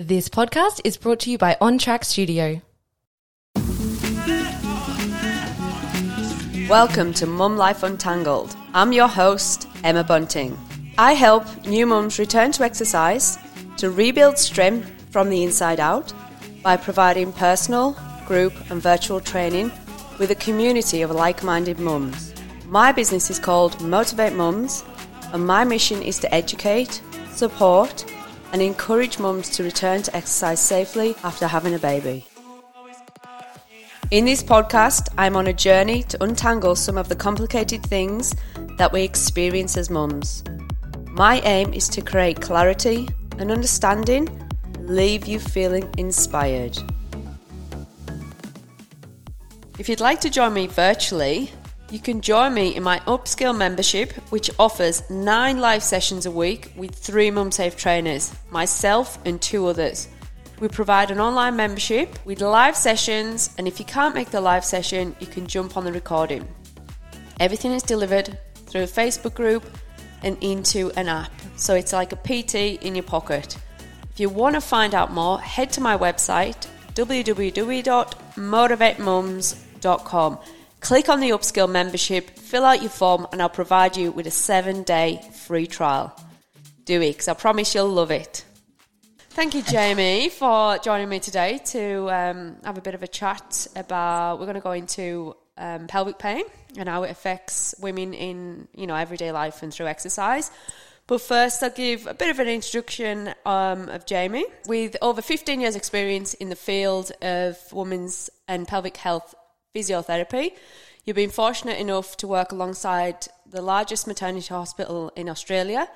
This podcast is brought to you by On Track Studio. Welcome to Mum Life Untangled. I'm your host, Emma Bunting. I help new mums return to exercise to rebuild strength from the inside out by providing personal, group, and virtual training with a community of like minded mums. My business is called Motivate Mums, and my mission is to educate, support, and encourage mums to return to exercise safely after having a baby. In this podcast, I'm on a journey to untangle some of the complicated things that we experience as mums. My aim is to create clarity and understanding, leave you feeling inspired. If you'd like to join me virtually, you can join me in my upskill membership, which offers nine live sessions a week with three MumSafe trainers, myself and two others. We provide an online membership with live sessions, and if you can't make the live session, you can jump on the recording. Everything is delivered through a Facebook group and into an app, so it's like a PT in your pocket. If you want to find out more, head to my website www.motivatemums.com. Click on the Upskill membership, fill out your form, and I'll provide you with a seven day free trial. Do it, because I promise you'll love it. Thank you, Jaime, for joining me today to um, have a bit of a chat about. We're going to go into um, pelvic pain and how it affects women in you know everyday life and through exercise. But first, I'll give a bit of an introduction um, of Jaime. With over 15 years' experience in the field of women's and pelvic health physiotherapy. You've been fortunate enough to work alongside the largest maternity hospital in Australia,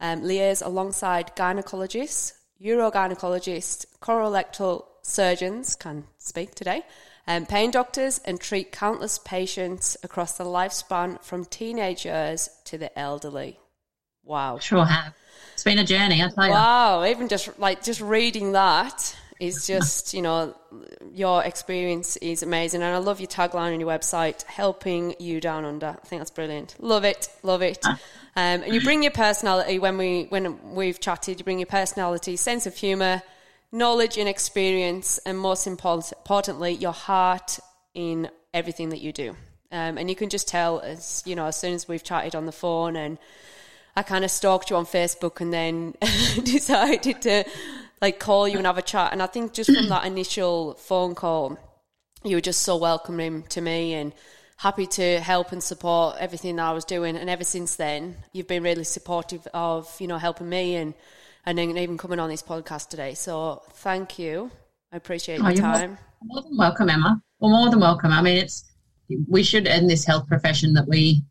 um, liaise alongside gynecologists, urogynecologists, colorectal surgeons, can speak today, um, pain doctors, and treat countless patients across the lifespan from teenagers to the elderly. Wow. Sure have. It's been a journey, I tell you. Wow, even just like just reading that is just, you know, your experience is amazing. And I love your tagline on your website, helping you down under. I think that's brilliant. Love it, love it. Um, and you bring your personality when we when we've chatted. You bring your personality, sense of humour, knowledge and experience, and most importantly, your heart in everything that you do. Um, and you can just tell as you know as soon as we've chatted on the phone and I kind of stalked you on Facebook and then decided to like call you and have a chat. And I think just from that initial phone call, you were just so welcoming to me and happy to help and support everything that I was doing. And ever since then, you've been really supportive of you know helping me and and even coming on this podcast today. So thank you. I appreciate oh, your time. More than welcome, Emma. Well, more than welcome. I mean, it's we should in this health profession that we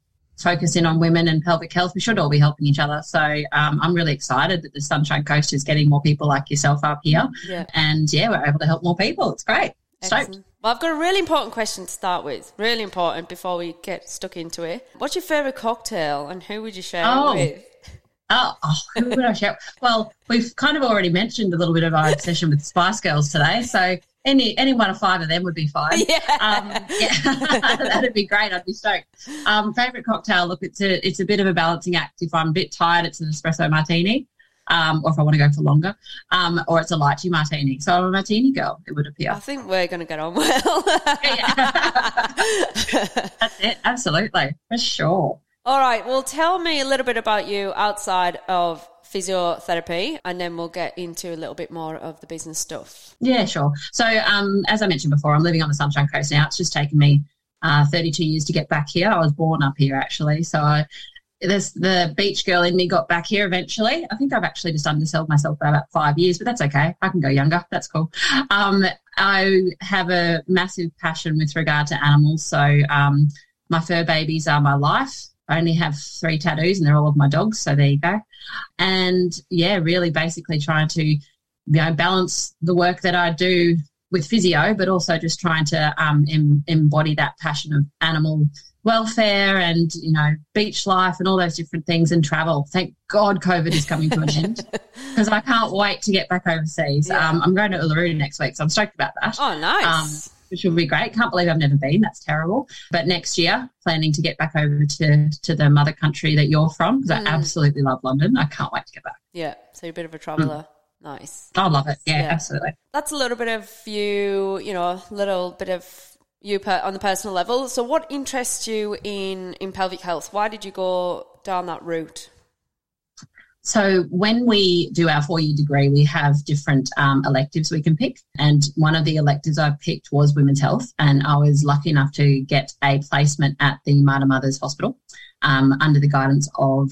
focus in on women and pelvic health. We should all be helping each other. So um, I'm really excited that the Sunshine Coast is getting more people like yourself up here. Yeah. And yeah, we're able to help more people. It's great. Stoked. Well, I've got a really important question to start with. Really important before we get stuck into it. What's your favourite cocktail and who would you share oh. it with? Oh, oh, who would I share? Well, we've kind of already mentioned a little bit of our obsession with Spice Girls today. So any any one of five of them would be fine. Yeah, um, yeah. that'd be great. I'd be stoked. Um, favorite cocktail? Look, it's a it's a bit of a balancing act. If I'm a bit tired, it's an espresso martini. Um, or if I want to go for longer, um, or it's a lychee martini. So I'm a martini girl, it would appear. I think we're going to get on well. That's it, absolutely, for sure. All right, well, tell me a little bit about you outside of physiotherapy, and then we'll get into a little bit more of the business stuff. Yeah, sure. So, um, as I mentioned before, I'm living on the Sunshine Coast now. It's just taken me uh, 32 years to get back here. I was born up here actually, so I, there's the beach girl in me got back here eventually. I think I've actually just undersold myself by about five years, but that's okay. I can go younger. That's cool. Um, I have a massive passion with regard to animals. So um, my fur babies are my life. I only have three tattoos and they're all of my dogs. So there you go. And yeah, really basically trying to, you know, balance the work that I do with physio, but also just trying to um, em- embody that passion of animal welfare and, you know, beach life and all those different things and travel. Thank God COVID is coming to an end because I can't wait to get back overseas. Yeah. Um, I'm going to Uluru next week, so I'm stoked about that. Oh, nice. Um, which will be great. Can't believe I've never been. That's terrible. But next year, planning to get back over to, to the mother country that you're from because mm. I absolutely love London. I can't wait to get back. Yeah. So you're a bit of a traveller. Mm. Nice. I love it. Yeah, yeah, absolutely. That's a little bit of you, you know, a little bit of you per, on the personal level. So, what interests you in in pelvic health? Why did you go down that route? So, when we do our four year degree, we have different um, electives we can pick. And one of the electives I picked was women's health. And I was lucky enough to get a placement at the Mater Mothers Hospital um, under the guidance of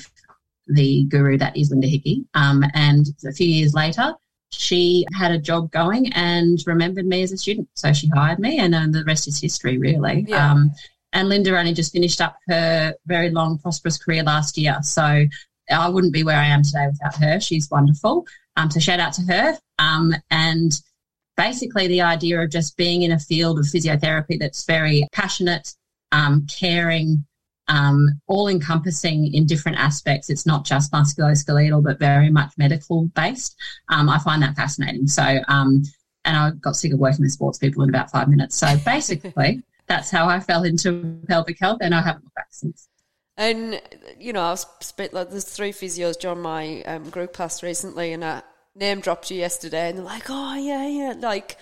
the guru that is Linda Hickey. Um, and a few years later, she had a job going and remembered me as a student. So she hired me, and uh, the rest is history, really. Yeah. Um, and Linda only just finished up her very long, prosperous career last year. So I wouldn't be where I am today without her. She's wonderful. Um, so shout out to her. Um, and basically, the idea of just being in a field of physiotherapy that's very passionate, um, caring, um, all encompassing in different aspects. It's not just musculoskeletal, but very much medical based. Um, I find that fascinating. So, um, and I got sick of working with sports people in about five minutes. So basically, that's how I fell into pelvic health, and I haven't looked back since. And you know, I was spent like there's three physios joined my um, group class recently, and I name dropped you yesterday, and they're like, "Oh yeah, yeah," like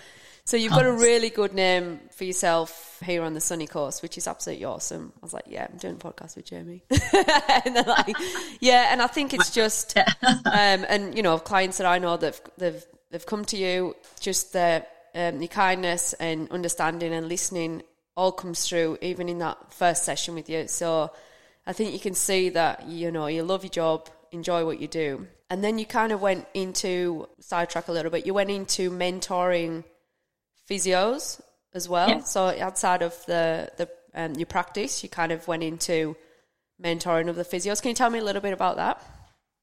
so you've got a really good name for yourself here on the Sunny Coast, which is absolutely awesome. I was like, yeah, I'm doing a podcast with Jaime. and they're like, yeah, and I think it's just, um, and you know, clients that I know that they've they've come to you, just the um, your kindness and understanding and listening all comes through, even in that first session with you. So I think you can see that you know you love your job, enjoy what you do, and then you kind of went into sidetrack a little bit. You went into mentoring physios as well. Yeah. So outside of the the um, your practice, you kind of went into mentoring of the physios. Can you tell me a little bit about that?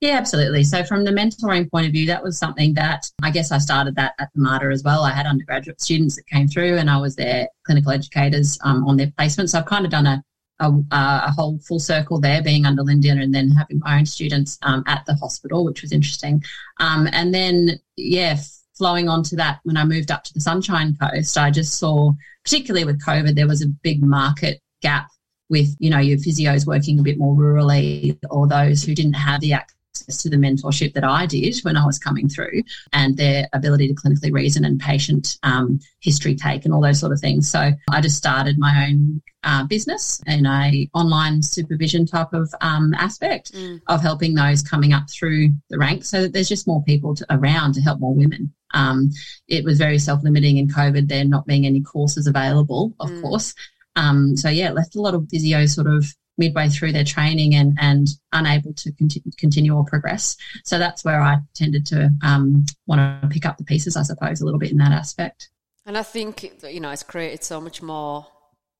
Yeah, absolutely. So from the mentoring point of view, that was something that I guess I started that at the Mater as well. I had undergraduate students that came through, and I was their clinical educators um, on their placement. So I've kind of done a a, a, whole full circle there, being under Linda and then having my own students um, at the hospital, which was interesting. Um, and then, yeah, flowing onto that, when I moved up to the Sunshine Coast, I just saw, particularly with COVID, there was a big market gap with, you know, your physios working a bit more rurally or those who didn't have the access to the mentorship that I did when I was coming through and their ability to clinically reason and patient um, history take and all those sort of things. So I just started my own uh, business in a online supervision type of um, aspect mm. of helping those coming up through the ranks so that there's just more people to, around to help more women. Um, it was very self-limiting in COVID, there not being any courses available, of mm. course. Um, so yeah, left a lot of physio sort of midway through their training and, and unable to continue, continue or progress. So that's where I tended to um, want to pick up the pieces, I suppose, a little bit in that aspect. And I think, you know, it's created so much more.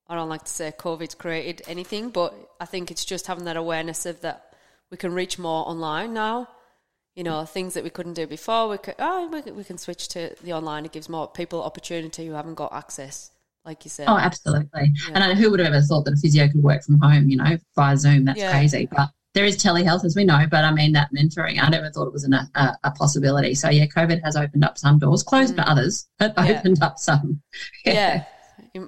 I don't like to say COVID's created anything, but I think it's just having that awareness of that we can reach more online now. You know, things that we couldn't do before, we could, oh, we, we can switch to the online. It gives more people opportunity who haven't got access like you said. Oh, absolutely. Yeah. And who would have ever thought that a physio could work from home, you know, via Zoom? That's yeah. crazy. But there is telehealth, as we know. But I mean, that mentoring, I never thought it was an, a, a, possibility. So, yeah, COVID has opened up some doors, closed mm. others, but yeah. opened up some. yeah.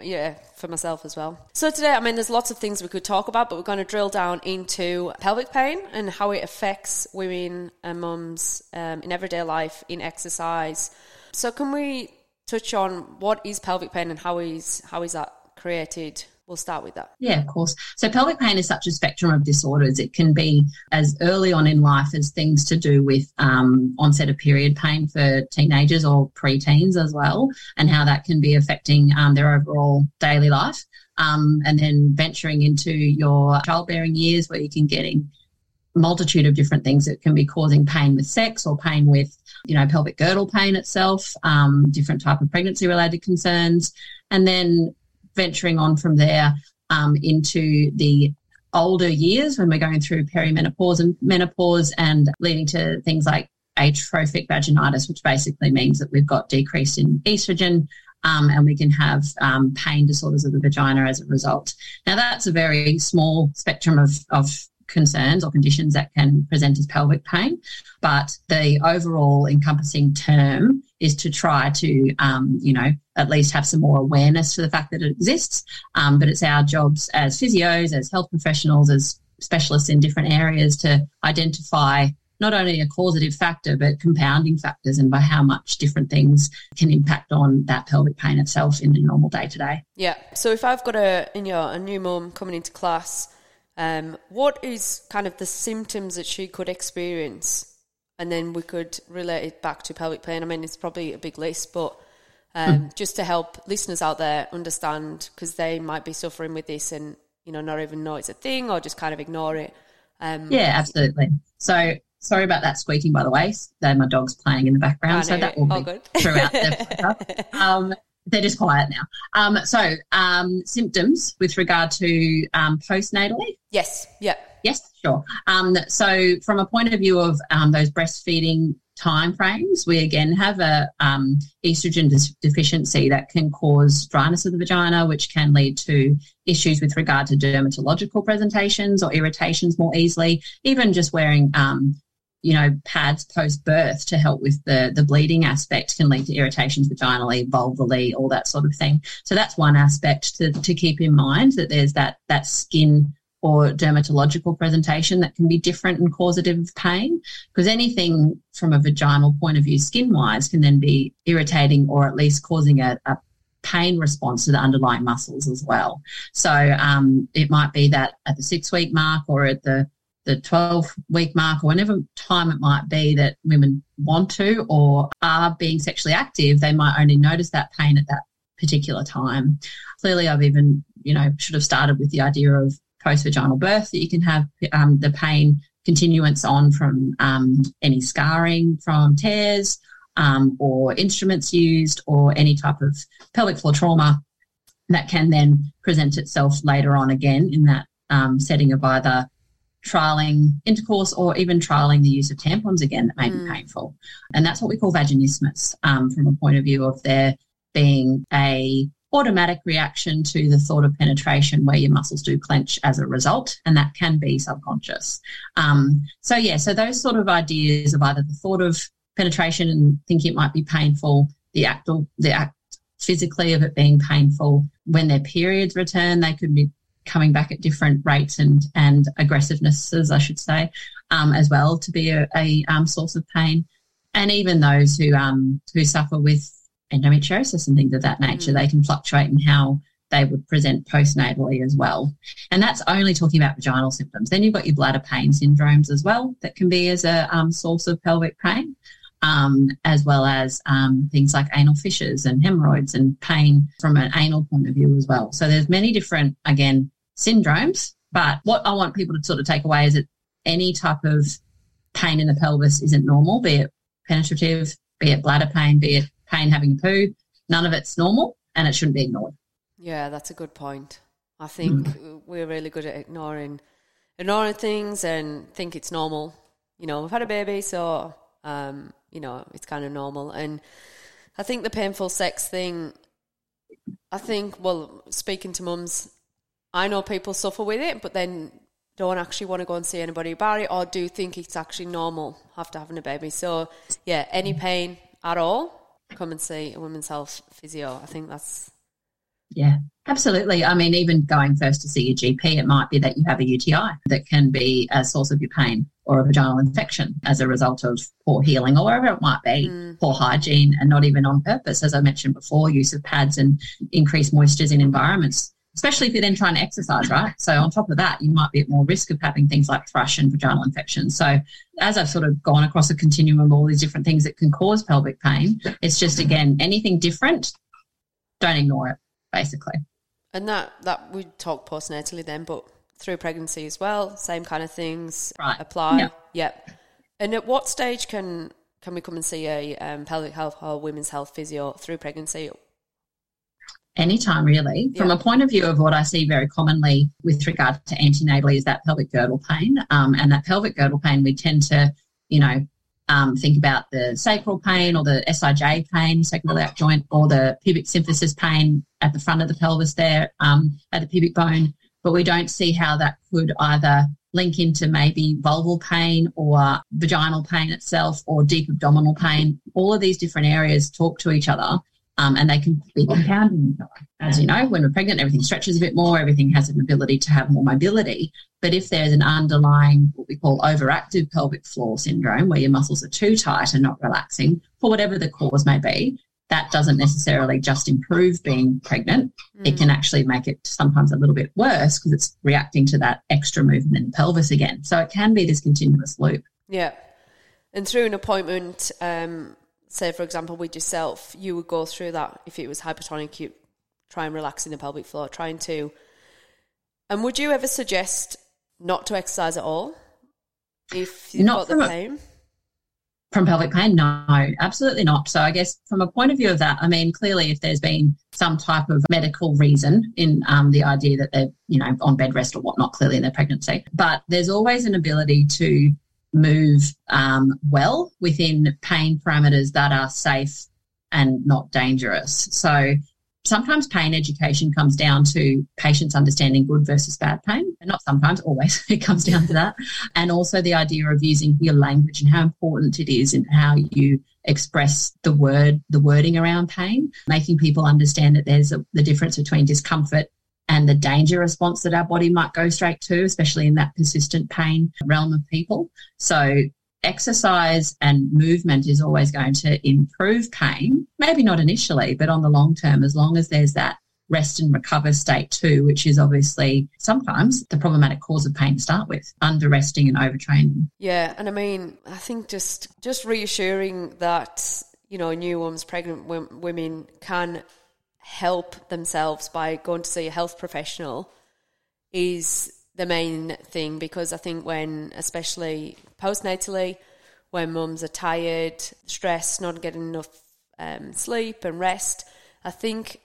Yeah, for myself as well. So today, I mean, there's lots of things we could talk about, but we're going to drill down into pelvic pain and how it affects women and mums um, in everyday life, in exercise. So, can we touch on what is pelvic pain and how is how is that created? We'll start with that. Yeah, of course. So pelvic pain is such a spectrum of disorders. It can be as early on in life as things to do with um, onset of period pain for teenagers or preteens as well, and how that can be affecting um, their overall daily life. Um, and then venturing into your childbearing years where you can getting multitude of different things that can be causing pain with sex or pain with you know, pelvic girdle pain itself, um, different type of pregnancy related concerns, and then venturing on from there um, into the older years when we're going through perimenopause and menopause and leading to things like atrophic vaginitis, which basically means that we've got decrease in estrogen um, and we can have um, pain disorders of the vagina as a result. Now, that's a very small spectrum of, of concerns or conditions that can present as pelvic pain. But the overall encompassing term is to try to, um, you know, at least have some more awareness to the fact that it exists. Um, but it's our jobs as physios, as health professionals, as specialists in different areas to identify not only a causative factor, but compounding factors and by how much different things can impact on that pelvic pain itself in the normal day to day. Yeah. So if I've got a, you know, a new mum coming into class, um, what is kind of the symptoms that she could experience? And then we could relate it back to pelvic pain. I mean, it's probably a big list, but um, mm. just to help listeners out there understand, because they might be suffering with this and, you know, not even know it's a thing or just kind of ignore it. Um, yeah, absolutely. So Sorry about that squeaking, by the way. They're my dogs playing in the background, so that will be good. throughout the um, they're just quiet now. Um, so, um, symptoms with regard to um, postnatally? Yes. Yeah. Yes, sure. Um, so, from a point of view of um, those breastfeeding timeframes, we again have a um, estrogen deficiency that can cause dryness of the vagina, which can lead to issues with regard to dermatological presentations or irritations more easily. Even just wearing um, you know, pads post birth to help with the, the bleeding aspect can lead to irritations vaginally, vulvally, all that sort of thing. So that's one aspect to, to keep in mind that there's that, that skin or dermatological presentation that can be different and causative of pain because anything from a vaginal point of view skin wise can then be irritating or at least causing a, a pain response to the underlying muscles as well. So um, it might be that at the six week mark or at the the 12 week mark or whenever time it might be that women want to or are being sexually active, they might only notice that pain at that particular time. Clearly, I've even, you know, should have started with the idea of post vaginal birth that you can have um, the pain continuance on from um, any scarring from tears um, or instruments used or any type of pelvic floor trauma that can then present itself later on again in that um, setting of either trialing intercourse or even trialing the use of tampons again that may mm. be painful. And that's what we call vaginismus um, from a point of view of there being a automatic reaction to the thought of penetration where your muscles do clench as a result and that can be subconscious um, so yeah so those sort of ideas of either the thought of penetration and thinking it might be painful the act the act physically of it being painful when their periods return they could be coming back at different rates and and aggressivenesses, I should say, um, as well to be a, a um, source of pain. And even those who um, who suffer with endometriosis and things of that nature, mm. they can fluctuate in how they would present postnatally as well. And that's only talking about vaginal symptoms. Then you've got your bladder pain syndromes as well that can be as a um, source of pelvic pain. Um, as well as um, things like anal fissures and hemorrhoids and pain from an anal point of view as well. So there's many different, again, syndromes. But what I want people to sort of take away is that any type of pain in the pelvis isn't normal, be it penetrative, be it bladder pain, be it pain having a poo. None of it's normal and it shouldn't be ignored. Yeah, that's a good point. I think mm. we're really good at ignoring ignoring things and think it's normal. You know, we've had a baby, so um, you know, it's kind of normal. And I think the painful sex thing I think well, speaking to mums I know people suffer with it, but then don't actually want to go and see anybody about it or do think it's actually normal after having a baby. So, yeah, any pain at all, come and see a women's health physio. I think that's. Yeah, absolutely. I mean, even going first to see your GP, it might be that you have a UTI that can be a source of your pain or a vaginal infection as a result of poor healing or whatever it might be, mm. poor hygiene, and not even on purpose. As I mentioned before, use of pads and increased moistures in environments especially if you're then trying to exercise, right? So on top of that, you might be at more risk of having things like thrush and vaginal infections. So as I've sort of gone across a continuum of all these different things that can cause pelvic pain, it's just again anything different, don't ignore it, basically. And that that we talk postnatally then, but through pregnancy as well, same kind of things right. apply. Yeah. Yep. And at what stage can can we come and see a um, pelvic health or women's health physio through pregnancy? Anytime really. Yeah. From a point of view of what I see very commonly with regard to antenatally is that pelvic girdle pain. Um, and that pelvic girdle pain, we tend to, you know, um, think about the sacral pain or the SIJ pain, sacroiliac joint, or the pubic symphysis pain at the front of the pelvis there um, at the pubic bone. But we don't see how that could either link into maybe vulval pain or vaginal pain itself or deep abdominal pain. All of these different areas talk to each other Um, and they can be compounding. As you know, when we're pregnant, everything stretches a bit more, everything has an ability to have more mobility. But if there's an underlying, what we call overactive pelvic floor syndrome, where your muscles are too tight and not relaxing, for whatever the cause may be, that doesn't necessarily just improve being pregnant. Mm. It can actually make it sometimes a little bit worse because it's reacting to that extra movement in the pelvis again. So it can be this continuous loop. Yeah. And through an appointment, um, say for example with yourself, you would go through that if it was hypertonic, you try and relax in the pelvic floor, trying to. And would you ever suggest not to exercise at all if you've not got the pain? From pelvic pain? No, absolutely not. So I guess from a point of view of that, I mean, clearly if there's been some type of medical reason in um, the idea that they're, you know, on bed rest or whatnot, clearly in their pregnancy, but there's always an ability to move um, well within pain parameters that are safe and not dangerous. So sometimes pain education comes down to patients understanding good versus bad pain. And not sometimes, always, it comes down to that. And also the idea of using your language and how important it is in how you express the word, the wording around pain, making people understand that there's a, the difference between discomfort and the danger response that our body might go straight to, especially in that persistent pain realm of people. So exercise and movement is always going to improve pain, maybe not initially, but on the long term, as long as there's that rest and recover state too, which is obviously sometimes the problematic cause of pain to start with, under resting and overtraining. Yeah, and I mean, I think just just reassuring that you know new ones, pregnant women can help themselves by going to see a health professional is the main thing because I think when, especially postnatally, when mums are tired, stressed, not getting enough um, sleep and rest, I think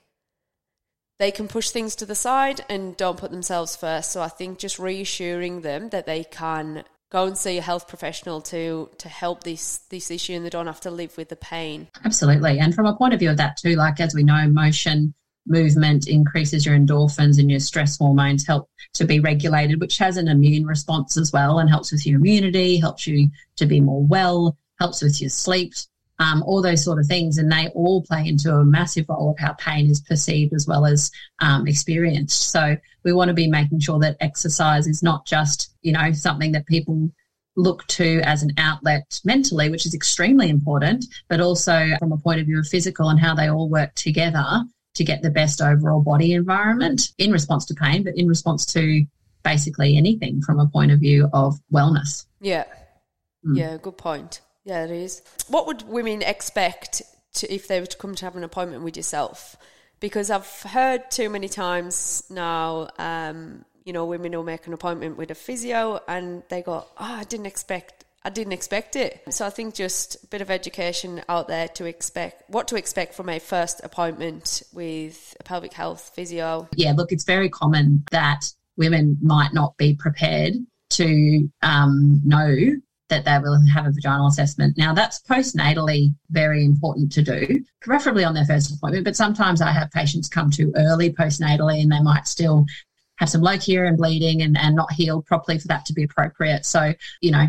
they can push things to the side and don't put themselves first. So I think just reassuring them that they can go and see a health professional to to help this this issue and they don't have to live with the pain. Absolutely. And from a point of view of that too, like as we know, motion movement increases your endorphins and your stress hormones help to be regulated, which has an immune response as well and helps with your immunity, helps you to be more well, helps with your sleep, um, all those sort of things. And they all play into a massive role of how pain is perceived as well as um, experienced. So we want to be making sure that exercise is not just, you know, something that people look to as an outlet mentally, which is extremely important, but also from a point of view of physical and how they all work together to get the best overall body environment in response to pain, but in response to basically anything from a point of view of wellness. Yeah. Mm. Yeah, good point. Yeah, it is. What would women expect to, if they were to come to have an appointment with yourself? Because I've heard too many times now, um, you know, women will make an appointment with a physio and they go, "Oh, I didn't expect I didn't expect it. So I think just a bit of education out there to expect what to expect from a first appointment with a pelvic health physio. Yeah, look, it's very common that women might not be prepared to um, know that they will have a vaginal assessment. Now, that's postnatally very important to do, preferably on their first appointment. But sometimes I have patients come to early postnatally and they might still have some and bleeding and, and not healed properly for that to be appropriate. So, you know,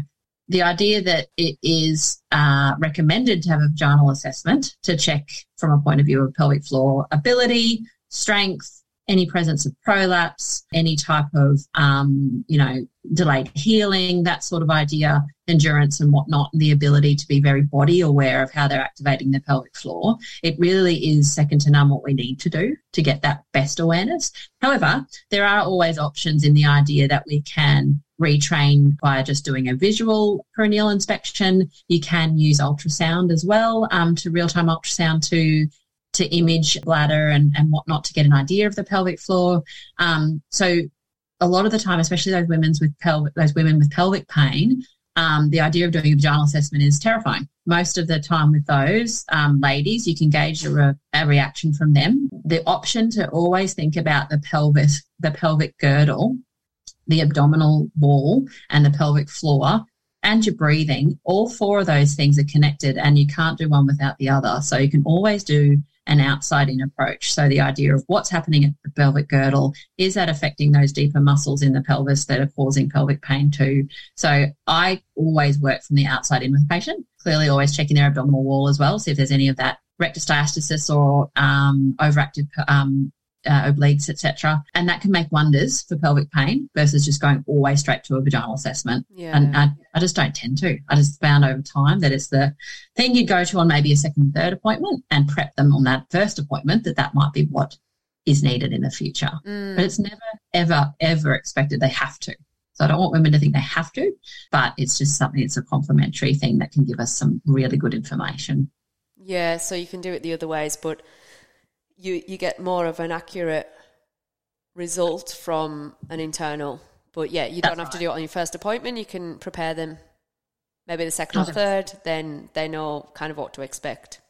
the idea that it is uh, recommended to have a vaginal assessment to check from a point of view of pelvic floor ability, strength, any presence of prolapse, any type of, um, you know, delayed healing, that sort of idea, endurance and whatnot, and the ability to be very body aware of how they're activating the pelvic floor. It really is second to none what we need to do to get that best awareness. However, there are always options in the idea that we can retrain by just doing a visual perineal inspection. You can use ultrasound as well um, to real time ultrasound to to image bladder and, and whatnot to get an idea of the pelvic floor. Um, so a lot of the time, especially those women's with pelvic those women with pelvic pain, um, the idea of doing a vaginal assessment is terrifying. Most of the time with those um, ladies, you can gauge a, re- a, reaction from them. The option to always think about the pelvis, the pelvic girdle the abdominal wall and the pelvic floor and your breathing, all four of those things are connected and you can't do one without the other. So you can always do an outside in approach. So the idea of what's happening at the pelvic girdle, is that affecting those deeper muscles in the pelvis that are causing pelvic pain too? So I always work from the outside in with the patient, clearly always checking their abdominal wall as well, see if there's any of that rectus diastasis or um, overactive um, uh, obliques, etc. And that can make wonders for pelvic pain versus just going always straight to a vaginal assessment. Yeah. And I, I just don't tend to. I just found over time that it's the thing you go to on maybe a second, third appointment and prep them on that first appointment that that might be what is needed in the future. Mm. But it's never, ever, ever expected they have to. So I don't want women to think they have to, but it's just something, it's a complementary thing that can give us some really good information. Yeah, so you can do it the other ways, but you you get more of an accurate result from an internal. But yeah, you That's don't have to do it on your first appointment. You can prepare them maybe the second or third, then they know kind of what to expect.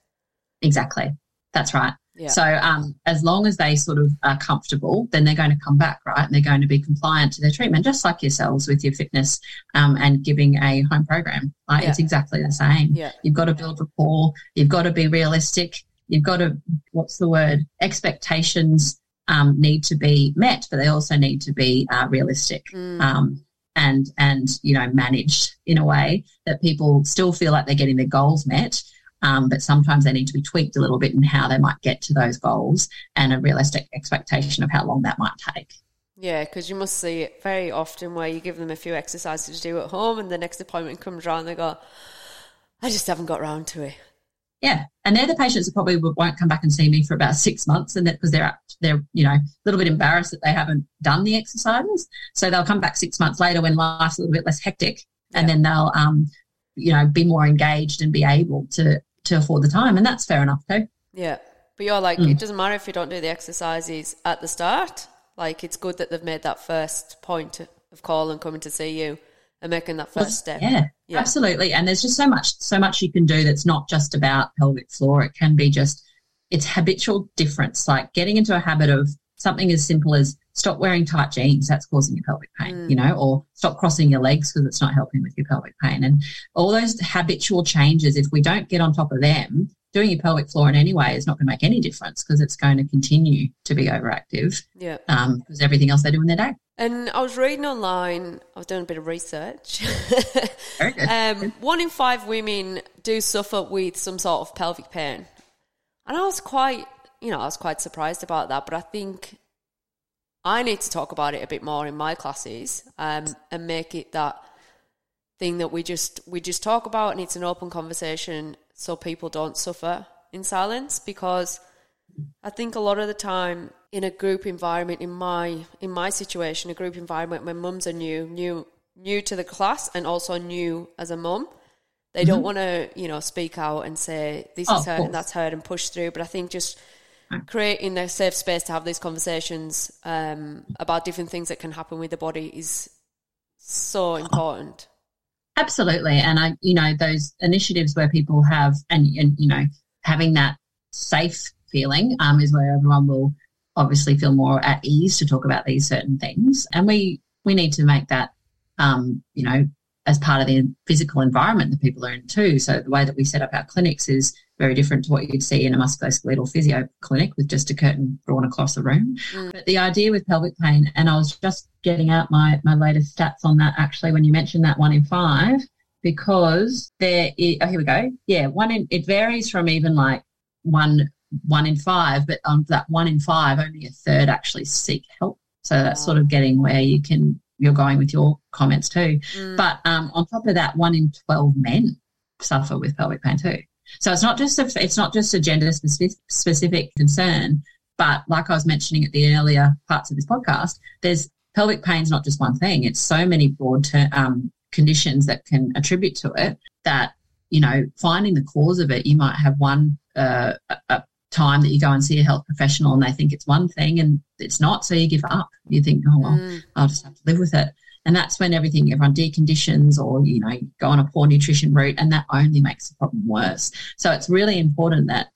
Exactly. That's right. Yeah. So um, as long as they sort of are comfortable, then they're going to come back, right? And they're going to be compliant to their treatment, just like yourselves with your fitness um, and giving a home program. Right? It's exactly the same. Yeah. You've got to build rapport. You've got to be realistic. You've got to, what's the word? Expectations um, need to be met, but they also need to be uh, realistic. Mm. Um, and and you know managed in a way that people still feel like they're getting their goals met, um, but sometimes they need to be tweaked a little bit in how they might get to those goals and a realistic expectation of how long that might take. Yeah, because you must see it very often where you give them a few exercises to do at home, and the next appointment comes around, they go, "I just haven't got round to it." Yeah, and they're the patients that probably won't come back and see me for about six months, and that because they're they're you know a little bit embarrassed that they haven't done the exercises, so they'll come back six months later when life's a little bit less hectic, and Yeah. then they'll um you know be more engaged and be able to to afford the time, and that's fair enough too. Yeah, but you're like, Mm. it doesn't matter if you don't do the exercises at the start. Like, it's good that they've made that first point of call and coming to see you and making that first step. Yeah, Yeah. absolutely. And there's just so much, so much you can do that's not just about pelvic floor. It can be just it's habitual difference, like getting into a habit of something as simple as stop wearing tight jeans. That's causing your pelvic pain, Mm. you know, or stop crossing your legs because it's not helping with your pelvic pain. And all those habitual changes, if we don't get on top of them, doing your pelvic floor in any way is not going to make any difference because it's going to continue to be overactive Yeah. um, because everything else they do in their day. And I was reading online, I was doing a bit of research. Um, one in five women do suffer with some sort of pelvic pain. And I was quite, you know, I was quite surprised about that, but I think I need to talk about it a bit more in my classes um, and make it that thing that we just we just talk about and it's an open conversation so people don't suffer in silence because I think a lot of the time in a group environment in my in my situation a group environment when mums are new new new to the class and also new as a mum. They don't want to you know speak out and say this Mm-hmm. Oh, is hurt and that's hurt and push through. But I think just creating a safe space to have these conversations um, about different things that can happen with the body is so important. Absolutely. And I, you know, those initiatives where people have, and, and you know, having that safe feeling um, is where everyone will obviously feel more at ease to talk about these certain things. And we, we need to make that, um, you know, as part of the physical environment that people are in too. So the way that we set up our clinics is very different to what you'd see in a musculoskeletal physio clinic with just a curtain drawn across the room. But the idea with pelvic pain, and I was just getting out my, my latest stats on that actually when you mentioned that one in five, because there is, oh, here we go. Yeah, one in, it varies from even like one, one in five, but on that one in five, only a third actually seek help. So that's sort of getting where you can, you're going with your comments too. Mm. But um, on top of that, one in 12 men suffer with pelvic pain too. So it's not just a, it's not just a gender specific, specific concern, but like I was mentioning at the earlier parts of this podcast, there's pelvic pain is not just one thing. It's so many broad ter- um, conditions that can attribute to it that you know finding the cause of it. You might have one uh, a time that you go and see a health professional and they think it's one thing and it's not, so you give up. You think, oh well, Mm. I'll just have to live with it. And that's when everything, everyone deconditions or, you know, you go on a poor nutrition route and that only makes the problem worse. So it's really important that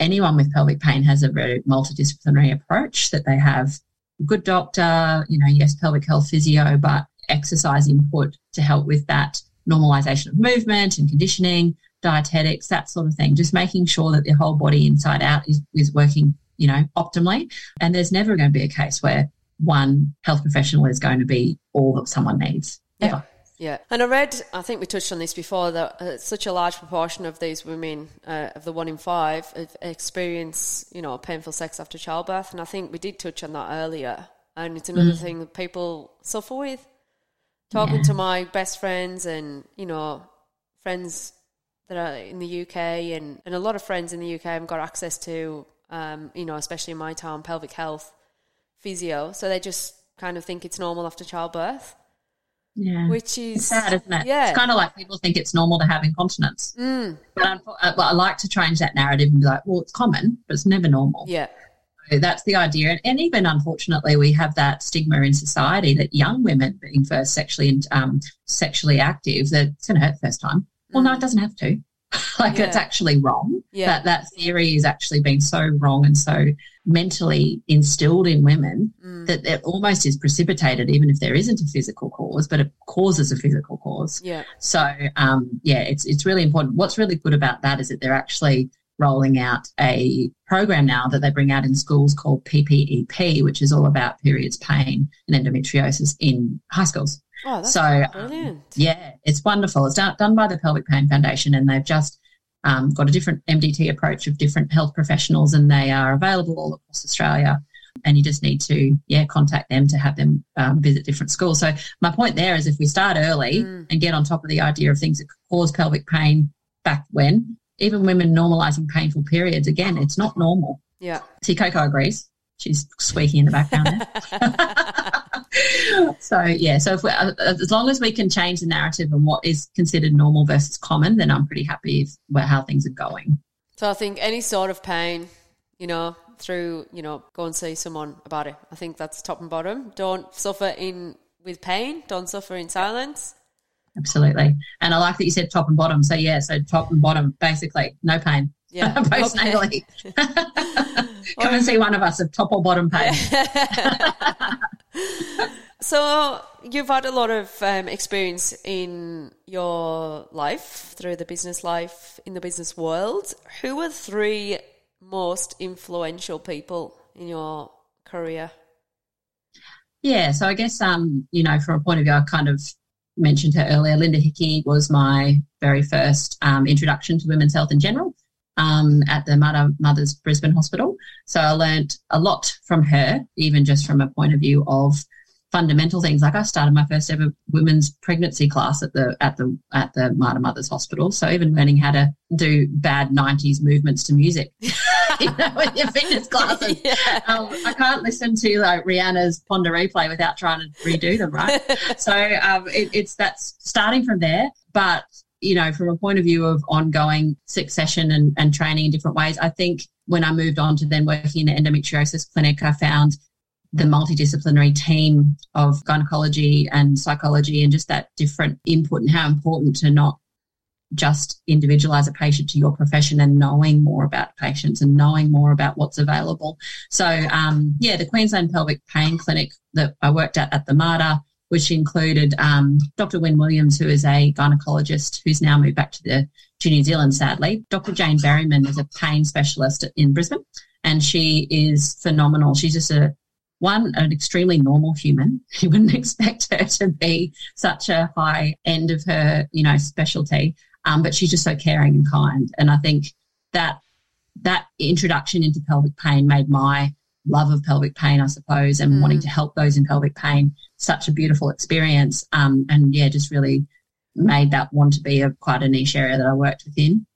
anyone with pelvic pain has a very multidisciplinary approach, that they have a good doctor, you know, yes, pelvic health physio, but exercise input to help with that normalization of movement and conditioning, dietetics, that sort of thing. Just making sure that the whole body inside out is, is working, you know, optimally. And there's never going to be a case where one health professional is going to be all that someone needs Yeah. ever. Yeah, and I read, I think we touched on this before, that uh, such a large proportion of these women, uh, of the one in five, experience, you know, painful sex after childbirth, and I think we did touch on that earlier. And it's another thing that people suffer with. Talking Yeah. to my best friends and you know friends that are in the UK and, and a lot of friends in the UK have got access to, um, you know, especially in my town, pelvic health physio. So they just kind of think it's normal after childbirth, Yeah. which is It's sad, isn't it? Yeah. It's kind of like people think it's normal to have incontinence. Mm, But unfo- uh, well, I like to change that narrative and be like, well, it's common, but it's never normal. yeah, So that's the idea. And, and even unfortunately, we have that stigma in society that young women being first sexually um, sexually active, that it's going to hurt the first time. Well, no, it doesn't have to. like it's actually wrong. Yeah. That that theory is actually being so wrong and so mentally instilled in women Mm. that it almost is precipitated, even if there isn't a physical cause, but it causes a physical cause. yeah, So um, yeah, it's it's really important. What's really good about that is that they're actually rolling out a program now that they bring out in schools called PPEP, which is all about periods pain and endometriosis in high schools. Oh, that's so um, yeah, it's wonderful. It's done, done by the Pelvic Pain Foundation, and they've just um, got a different MDT approach of different health professionals, and they are available all across Australia. And you just need to, yeah, contact them to have them um, visit different schools. So my point there is, if we start early Mm. and get on top of the idea of things that could cause pelvic pain back when, even women normalising painful periods, again, it's not normal. Yeah. See, Coco agrees. She's squeaking in the background there. so yeah, so if we, uh, as long as we can change the narrative and what is considered normal versus common, then I'm pretty happy with how things are going. So I think any sort of pain, you know, through, you know, go and see someone about it. I think that's top and bottom. Don't suffer in with pain. Don't suffer in silence. Absolutely, and I like that you said top and bottom. So yeah, so top and bottom, basically, no pain. Yeah. Postnatally. Come and see one of us of top or bottom pain. So you've had a lot of um, experience in your life through the business life in the business world. Who are three most influential people in your career? Yeah, so I guess um, you know, from a point of view, I kind of mentioned her earlier. Linda Hickey was my very first um, introduction to women's health in general um, at the Mater Mothers Brisbane Hospital. So I learned a lot from her, even just from a point of view of fundamental things. Like I started my first ever women's pregnancy class at the at the at the Mater Mothers Hospital. So even learning how to do bad '90s movements to music, you know, in your fitness classes. Um, I can't listen to like Rihanna's Pon de Replay without trying to redo them, right? so um, it, it's that's starting from there, but you know, from a point of view of ongoing succession and, and training in different ways, I think when I moved on to then working in the endometriosis clinic, I found the multidisciplinary team of gynecology and psychology and just that different input and how important to not just individualize a patient to your profession and knowing more about patients and knowing more about what's available. So, um, yeah, the Queensland Pelvic Pain Clinic that I worked at at the Mater, which included um, Dr. Wynne Williams, who is a gynecologist who's now moved back to the to New Zealand, sadly. Dr. Jane Berryman is a pain specialist in Brisbane, and she is phenomenal. She's just a one, an extremely normal human. You wouldn't expect her to be such a high end of her, you know, specialty. Um, but she's just so caring and kind. And I think that that introduction into pelvic pain made my love of pelvic pain, I suppose, and Mm. wanting to help those in pelvic pain such a beautiful experience. Um, and yeah, just really made that want to be a quite a niche area that I worked within.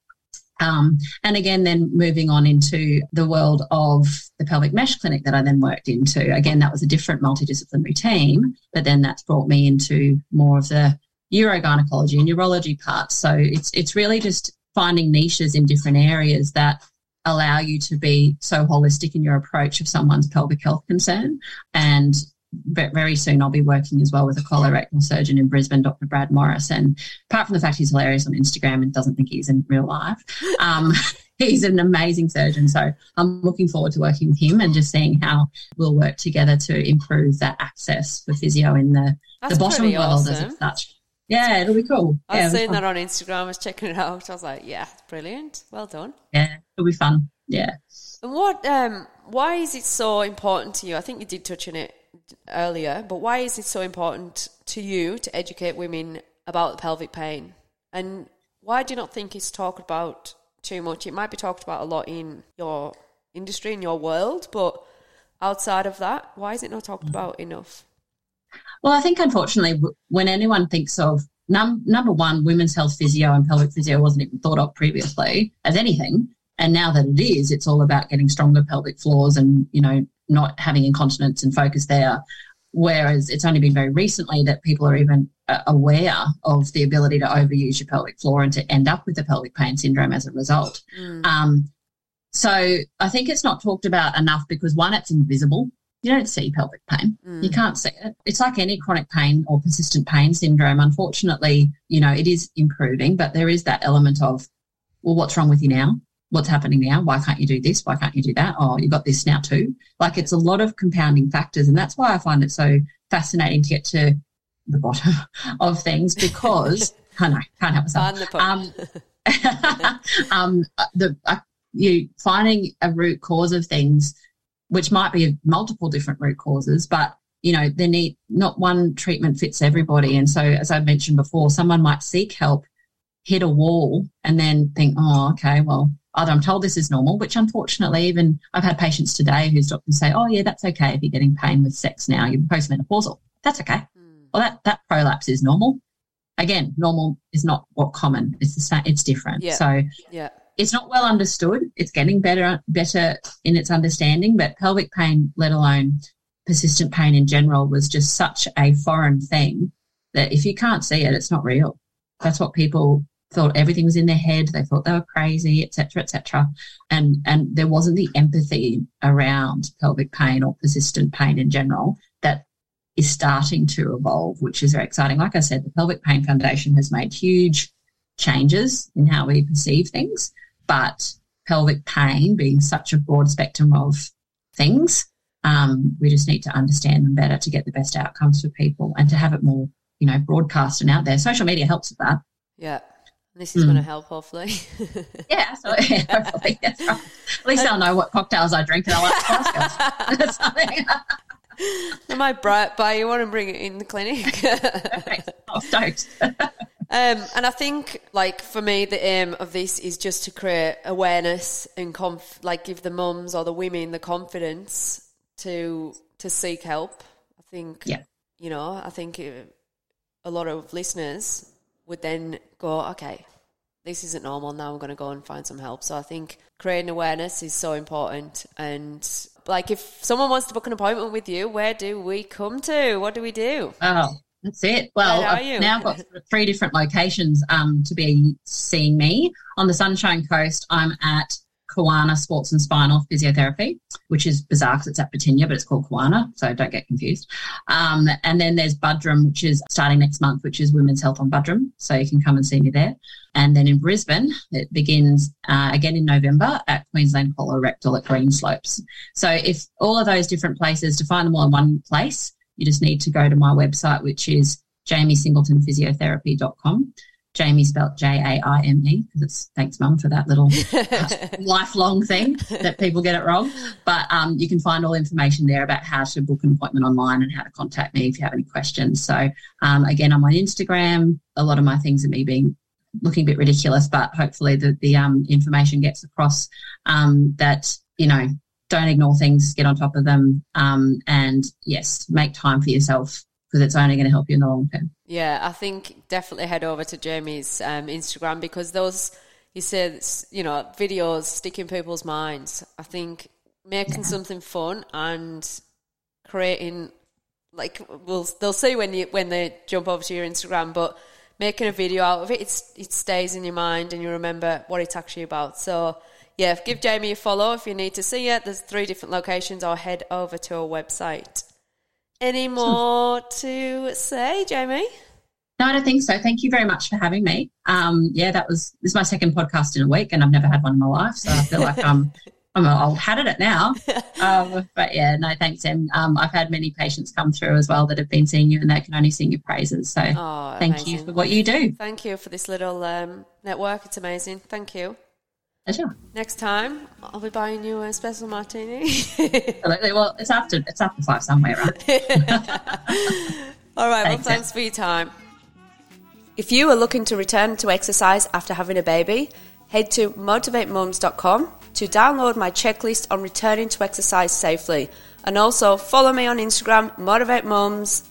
Um, and again, then moving on into the world of the pelvic mesh clinic that I then worked into. Again, that was a different multidisciplinary team, but then that's brought me into more of the urogynecology and urology parts. So it's it's really just finding niches in different areas that allow you to be so holistic in your approach of someone's pelvic health concern. And very soon I'll be working as well with a colorectal surgeon in Brisbane, Dr. Brad Morris. And apart from the fact he's hilarious on Instagram and doesn't think he's in real life, um, he's an amazing surgeon. So I'm looking forward to working with him and just seeing how we'll work together to improve that access for physio in the, That's the bottom world awesome. as such. Yeah, it'll be cool. I've yeah, seen that on Instagram. I was checking it out. I was like, yeah, brilliant. Well done. Yeah, it'll be fun. Yeah. And what? Um, why is it so important to you? I think you did touch on it earlier, but why is it so important to you to educate women about the pelvic pain. And why do you not think it's talked about too much? It might be talked about a lot in your industry, in your world, but outside of that, why is it not talked mm. about enough? Well, I think unfortunately, when anyone thinks of num- number one, women's health physio and pelvic physio wasn't even thought of previously as anything. And now that it is, it's all about getting stronger pelvic floors and, you know, not having incontinence and focus there. Whereas it's only been very recently that people are even uh, aware of the ability to overuse your pelvic floor and to end up with the pelvic pain syndrome as a result. Mm. Um, so I think it's not talked about enough because one, it's invisible. You don't see pelvic pain. Mm. You can't see it. It's like any chronic pain or persistent pain syndrome. Unfortunately, you know, it is improving, but there is that element of, well, what's wrong with you now? What's happening now? Why can't you do this? Why can't you do that? Oh, you've got this now too. Like it's a lot of compounding factors. And that's why I find it so fascinating to get to the bottom of things because I know, can't help myself. Um, um, the, uh, you finding a root cause of things, which might be multiple different root causes, but you know, they need not one treatment fits everybody. And so, as I mentioned before, someone might seek help, hit a wall, and then think, oh, okay, well, either I'm told this is normal, which unfortunately, even I've had patients today whose doctors say, oh, yeah, that's okay if you're getting pain with sex now, you're postmenopausal. That's okay. Mm. Well, that, that prolapse is normal. Again, normal is not what common. It's the same. It's different. Yeah. So yeah. it's not well understood. It's getting better, better in its understanding, but pelvic pain, let alone persistent pain in general, was just such a foreign thing that if you can't see it, it's not real. That's what people thought everything was in their head. They thought they were crazy, etc., etc. And and there wasn't the empathy around pelvic pain or persistent pain in general that is starting to evolve, which is very exciting. Like I said, the Pelvic Pain Foundation has made huge changes in how we perceive things, but pelvic pain being such a broad spectrum of things, um, we just need to understand them better to get the best outcomes for people and to have it more, you know, broadcast and out there. Social media helps with that. Yeah. This is mm. going to help, hopefully. yeah, absolutely. hopefully. Right. At least I'll know what cocktails I drink and I like Spice Girls. I might buy you one and bring it in the clinic. oh, don't. um, and I think, like for me, the aim of this is just to create awareness and conf- like give the mums or the women the confidence to to seek help. I think, yeah. you know, I think it, a lot of listeners would then go, okay, this isn't normal. Now I'm going to go and find some help. So I think creating awareness is so important. And like, if someone wants to book an appointment with you, where do we come to? What do we do? Oh, that's it. Well, I've now got three different locations um, to be seeing me. On the Sunshine Coast, I'm at Kawana Sports and Spinal Physiotherapy, which is bizarre because it's at Birtinya, but it's called Kawana, so don't get confused. Um, and then there's Buderim, which is starting next month, which is Women's Health on Buderim, so you can come and see me there. And then in Brisbane, it begins uh, again in November at Queensland Colorectal at Greenslopes. So if all of those different places, to find them all in one place, you just need to go to my website, which is jaimesingletonphysiotherapy.com. Jaime spelt J A I M E because it's thanks mum for that little lifelong thing that people get it wrong. But um, you can find all information there about how to book an appointment online and how to contact me if you have any questions. So um, again, I'm on Instagram. A lot of my things are me being looking a bit ridiculous, but hopefully the the um, information gets across um, that you know don't ignore things, get on top of them, um, and yes, make time for yourself because it's only going to help you in the long term. Yeah, I think definitely head over to Jaime's um, Instagram because those, you said, you know, videos stick in people's minds. I think making yeah. something fun and creating, like, we'll, they'll see when you when they jump over to your Instagram, but making a video out of it, it's, it stays in your mind and you remember what it's actually about. So, yeah, give Jamie a follow if you need to see it. There's three different locations or head over to our website. Any more to say, Jaime? No, I don't think so. Thank you very much for having me. Um, yeah, that was this is my second podcast in a week, and I've never had one in my life, so I feel like I'm I'm old hat at it now. Um, but yeah, no, thanks, Em. Um, I've had many patients come through as well that have been seeing you, and they can only sing your praises. So oh, thank amazing. you for what you do. Thank you for this little um, network. It's amazing. Thank you. Pleasure. Next time, I'll be buying you a special martini. Absolutely. Well, it's after it's after five somewhere, right? All right. Thanks, well, thanks for your time. If you are looking to return to exercise after having a baby, head to motivatemums.com to download my checklist on returning to exercise safely. And also follow me on Instagram, Motivate Mums,